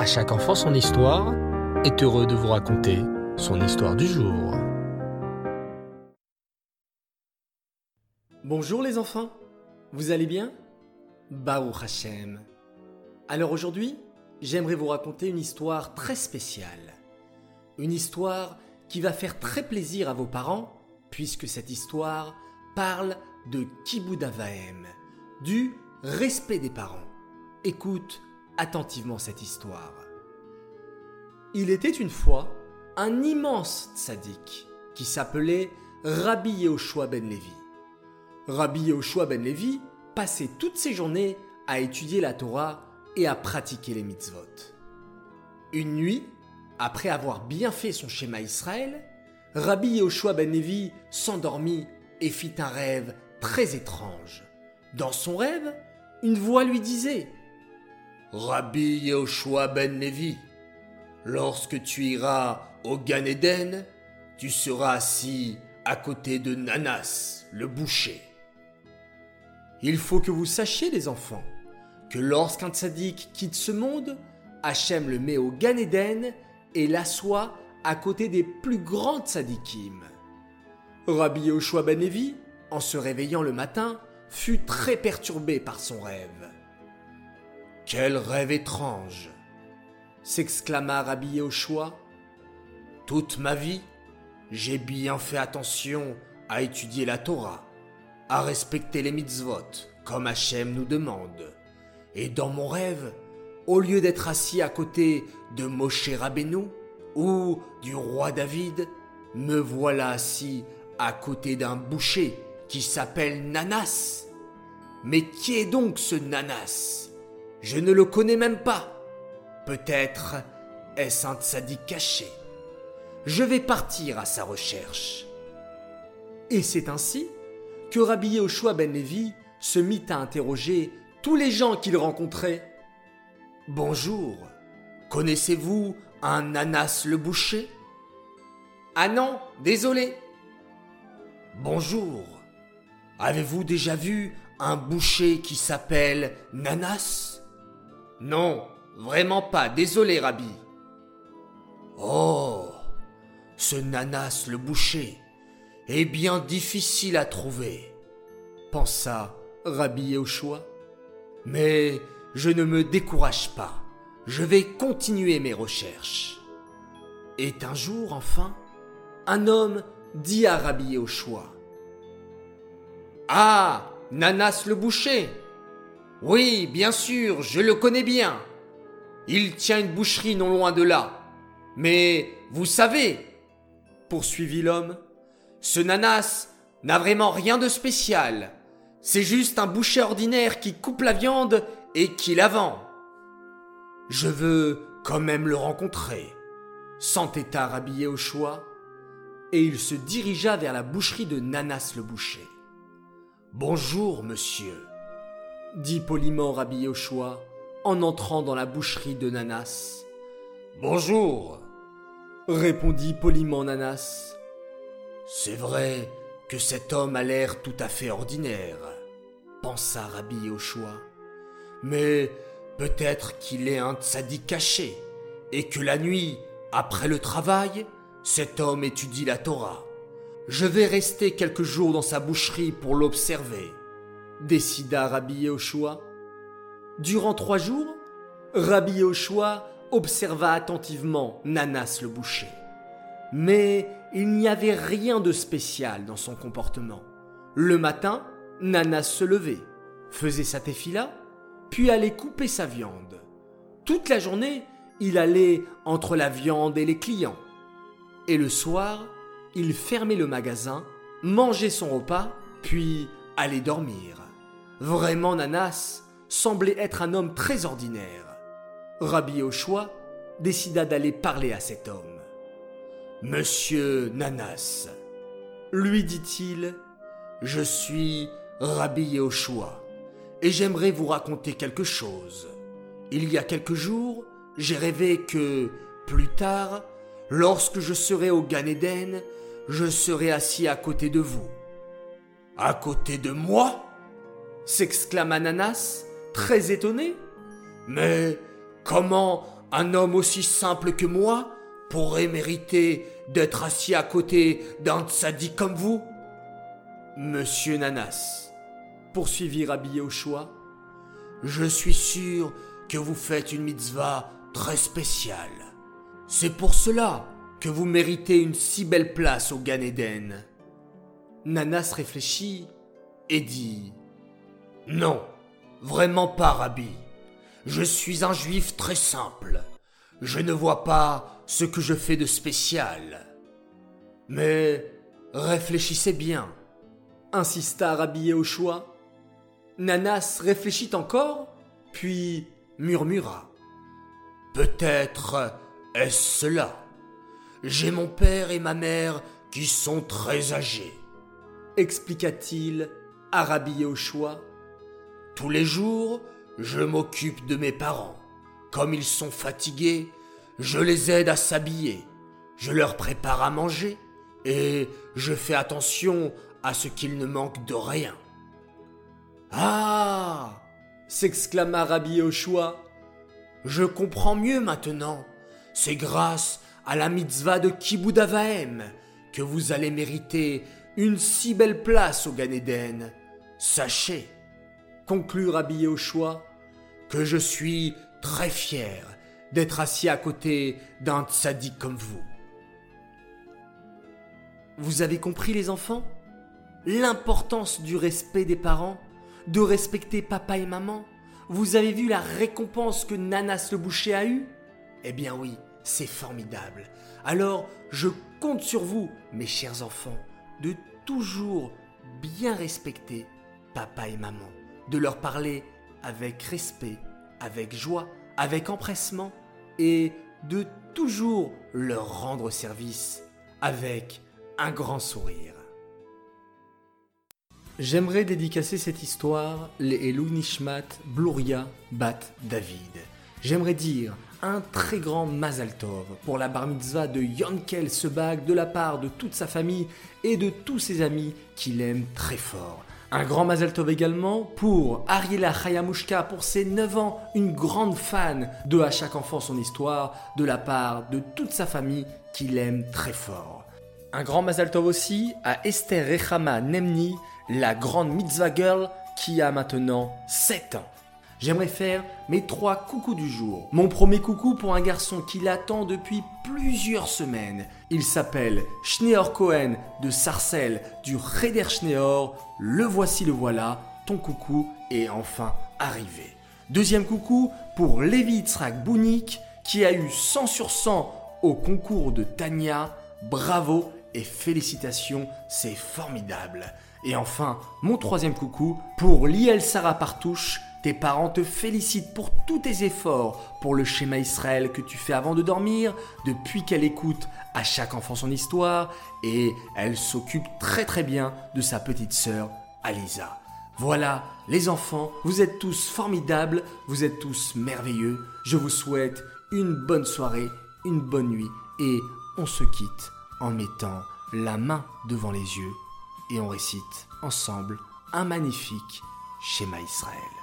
À chaque enfant son histoire est heureux de vous raconter son histoire du jour. Bonjour les enfants, vous allez bien? Baou Hashem. Alors aujourd'hui, j'aimerais vous raconter une histoire très spéciale. Une histoire qui va faire très plaisir à vos parents, puisque cette histoire parle de Kibud du respect des parents. Écoute attentivement cette histoire. Il était une fois un immense tzaddik qui s'appelait Rabbi Yehoshua ben Levi. Rabbi Yehoshua ben Levi passait toutes ses journées à étudier la Torah et à pratiquer les mitzvot. Une nuit, après avoir bien fait son schéma Israël, Rabbi Yehoshua ben Levi s'endormit et fit un rêve très étrange. Dans son rêve, une voix lui disait Rabbi Yehoshua ben Levi, lorsque tu iras au Gan Eden, tu seras assis à côté de Nanas, le boucher. Il faut que vous sachiez, les enfants, que lorsqu'un tzaddik quitte ce monde, Hachem le met au Gan Eden et l'assoit à côté des plus grands tzaddikim. Rabbi Yoshua Ben Levi, en se réveillant le matin, fut très perturbé par son rêve. Quel rêve étrange s'exclama Rabbi Yehoshua. Toute ma vie, j'ai bien fait attention à étudier la Torah, à respecter les mitzvot, comme Hachem nous demande. Et dans mon rêve, au lieu d'être assis à côté de Moshe Rabbeinu ou du roi David, me voilà assis à côté d'un boucher qui s'appelle Nanas. Mais qui est donc ce Nanas? Je ne le connais même pas. Peut-être est-ce un tzaddik caché. Je vais partir à sa recherche. Et c'est ainsi que Rabbi Yehoshua ben Levi se mit à interroger tous les gens qu'il rencontrait. Bonjour, connaissez-vous un Nanas le boucher? Ah non, désolé. Bonjour, avez-vous déjà vu un boucher qui s'appelle Nanas? Non, vraiment pas, désolé Rabbi. Oh, ce Nanas le boucher est bien difficile à trouver, pensa Rabbi Yehoshua. Mais je ne me décourage pas. Je vais continuer mes recherches. Et un jour, enfin, un homme dit à Rabbi Yehoshua Ah, Nanas le boucher Oui, bien sûr, je le connais bien. Il tient une boucherie non loin de là. Mais vous savez, poursuivit l'homme, ce Nanas n'a vraiment rien de spécial. C'est juste un boucher ordinaire qui coupe la viande et qui la vend. Je veux quand même le rencontrer, s'entêta rhabillé au choix, et il se dirigea vers la boucherie de Nanas le boucher. Bonjour, monsieur, dit poliment Rabbi Yoshua en entrant dans la boucherie de Nanas. Bonjour, répondit poliment Nanas. C'est vrai que cet homme a l'air tout à fait ordinaire, pensa Rabbi Yoshua. Mais peut-être qu'il est un tzaddik caché, et que la nuit, après le travail, cet homme étudie la Torah. Je vais rester quelques jours dans sa boucherie pour l'observer, décida Rabbi Yehoshua. Durant trois jours, Rabbi Yehoshua observa attentivement Nanas le boucher. Mais il n'y avait rien de spécial dans son comportement. Le matin, Nanas se levait, faisait sa tefila, puis allait couper sa viande. Toute la journée, il allait entre la viande et les clients. Et le soir, il fermait le magasin, mangeait son repas, puis allait dormir. Vraiment, Nanas semblait être un homme très ordinaire. Rabbi Ochoa décida d'aller parler à cet homme. Monsieur Nanas, lui dit-il, je suis Rabbi Yehoshua et j'aimerais vous raconter quelque chose. Il y a quelques jours, j'ai rêvé que, plus tard, lorsque je serai au Gan Eden, je serai assis à côté de vous. À côté de moi? S'exclama Nanas, très étonné. Mais comment un homme aussi simple que moi pourrait mériter d'être assis à côté d'un tzaddik comme vous? Monsieur Nanas, poursuivit Rabbi choix, je suis sûr que vous faites une mitzvah très spéciale. C'est pour cela que vous méritez une si belle place au Gan Eden. Nanas réfléchit et dit Non, vraiment pas, Rabbi. Je suis un juif très simple. Je ne vois pas ce que je fais de spécial. Mais réfléchissez bien, insista Rabbi choix. Nanas réfléchit encore, puis murmura. Peut-être est-ce cela. J'ai mon père et ma mère qui sont très âgés, expliqua-t-il à Rabbi choix. Tous les jours, je m'occupe de mes parents. Comme ils sont fatigués, je les aide à s'habiller, je leur prépare à manger et je fais attention à ce qu'ils ne manquent de rien. Ah s'exclama Rabbi Yoshua. Je comprends mieux maintenant. C'est grâce à la mitzvah de Kibudavaem que vous allez mériter une si belle place au Gan Eden. Sachez, conclut Rabbi Yoshua, que je suis très fier d'être assis à côté d'un tzaddik comme vous. Vous avez compris les enfants? L'importance du respect des parents, de respecter papa et maman. Vous avez vu la récompense que Nanas le boucher a eue? Eh bien oui, c'est formidable. Alors, je compte sur vous, mes chers enfants, de toujours bien respecter papa et maman, de leur parler avec respect, avec joie, avec empressement, et de toujours leur rendre service avec un grand sourire. J'aimerais dédicacer cette histoire les Elou Nishmat Bluria Bat David. J'aimerais dire un très grand Mazal Tov pour la bar mitzvah de Yonkel Sebag de la part de toute sa famille et de tous ses amis qui l'aiment très fort. Un grand Mazel Tov également pour Ariela Hayamushka pour ses 9 ans, une grande fan de À chaque enfant son histoire de la part de toute sa famille qui l'aime très fort. Un grand Mazel Tov aussi à Esther Rechama Nemni, la grande mitzvah girl qui a maintenant 7 ans j'aimerais faire mes trois coucous du jour. Mon premier coucou pour un garçon qui l'attend depuis plusieurs semaines. Il s'appelle Schneor Cohen de Sarcelles du Reder Schneor. Le voici, le voilà. Ton coucou est enfin arrivé. Deuxième coucou pour Levi Itzrak Bounik qui a eu 100 sur 100 au concours de Tania. Bravo et félicitations, c'est formidable. Et enfin, mon troisième coucou pour Liel Sarah Partouche tes parents te félicitent pour tous tes efforts pour le schéma Israël que tu fais avant de dormir, depuis qu'elle écoute à chaque enfant son histoire, et elle s'occupe très très bien de sa petite sœur Alisa. Voilà, les enfants, vous êtes tous formidables, vous êtes tous merveilleux. Je vous souhaite une bonne soirée, une bonne nuit, et on se quitte en mettant la main devant les yeux et on récite ensemble un magnifique schéma Israël.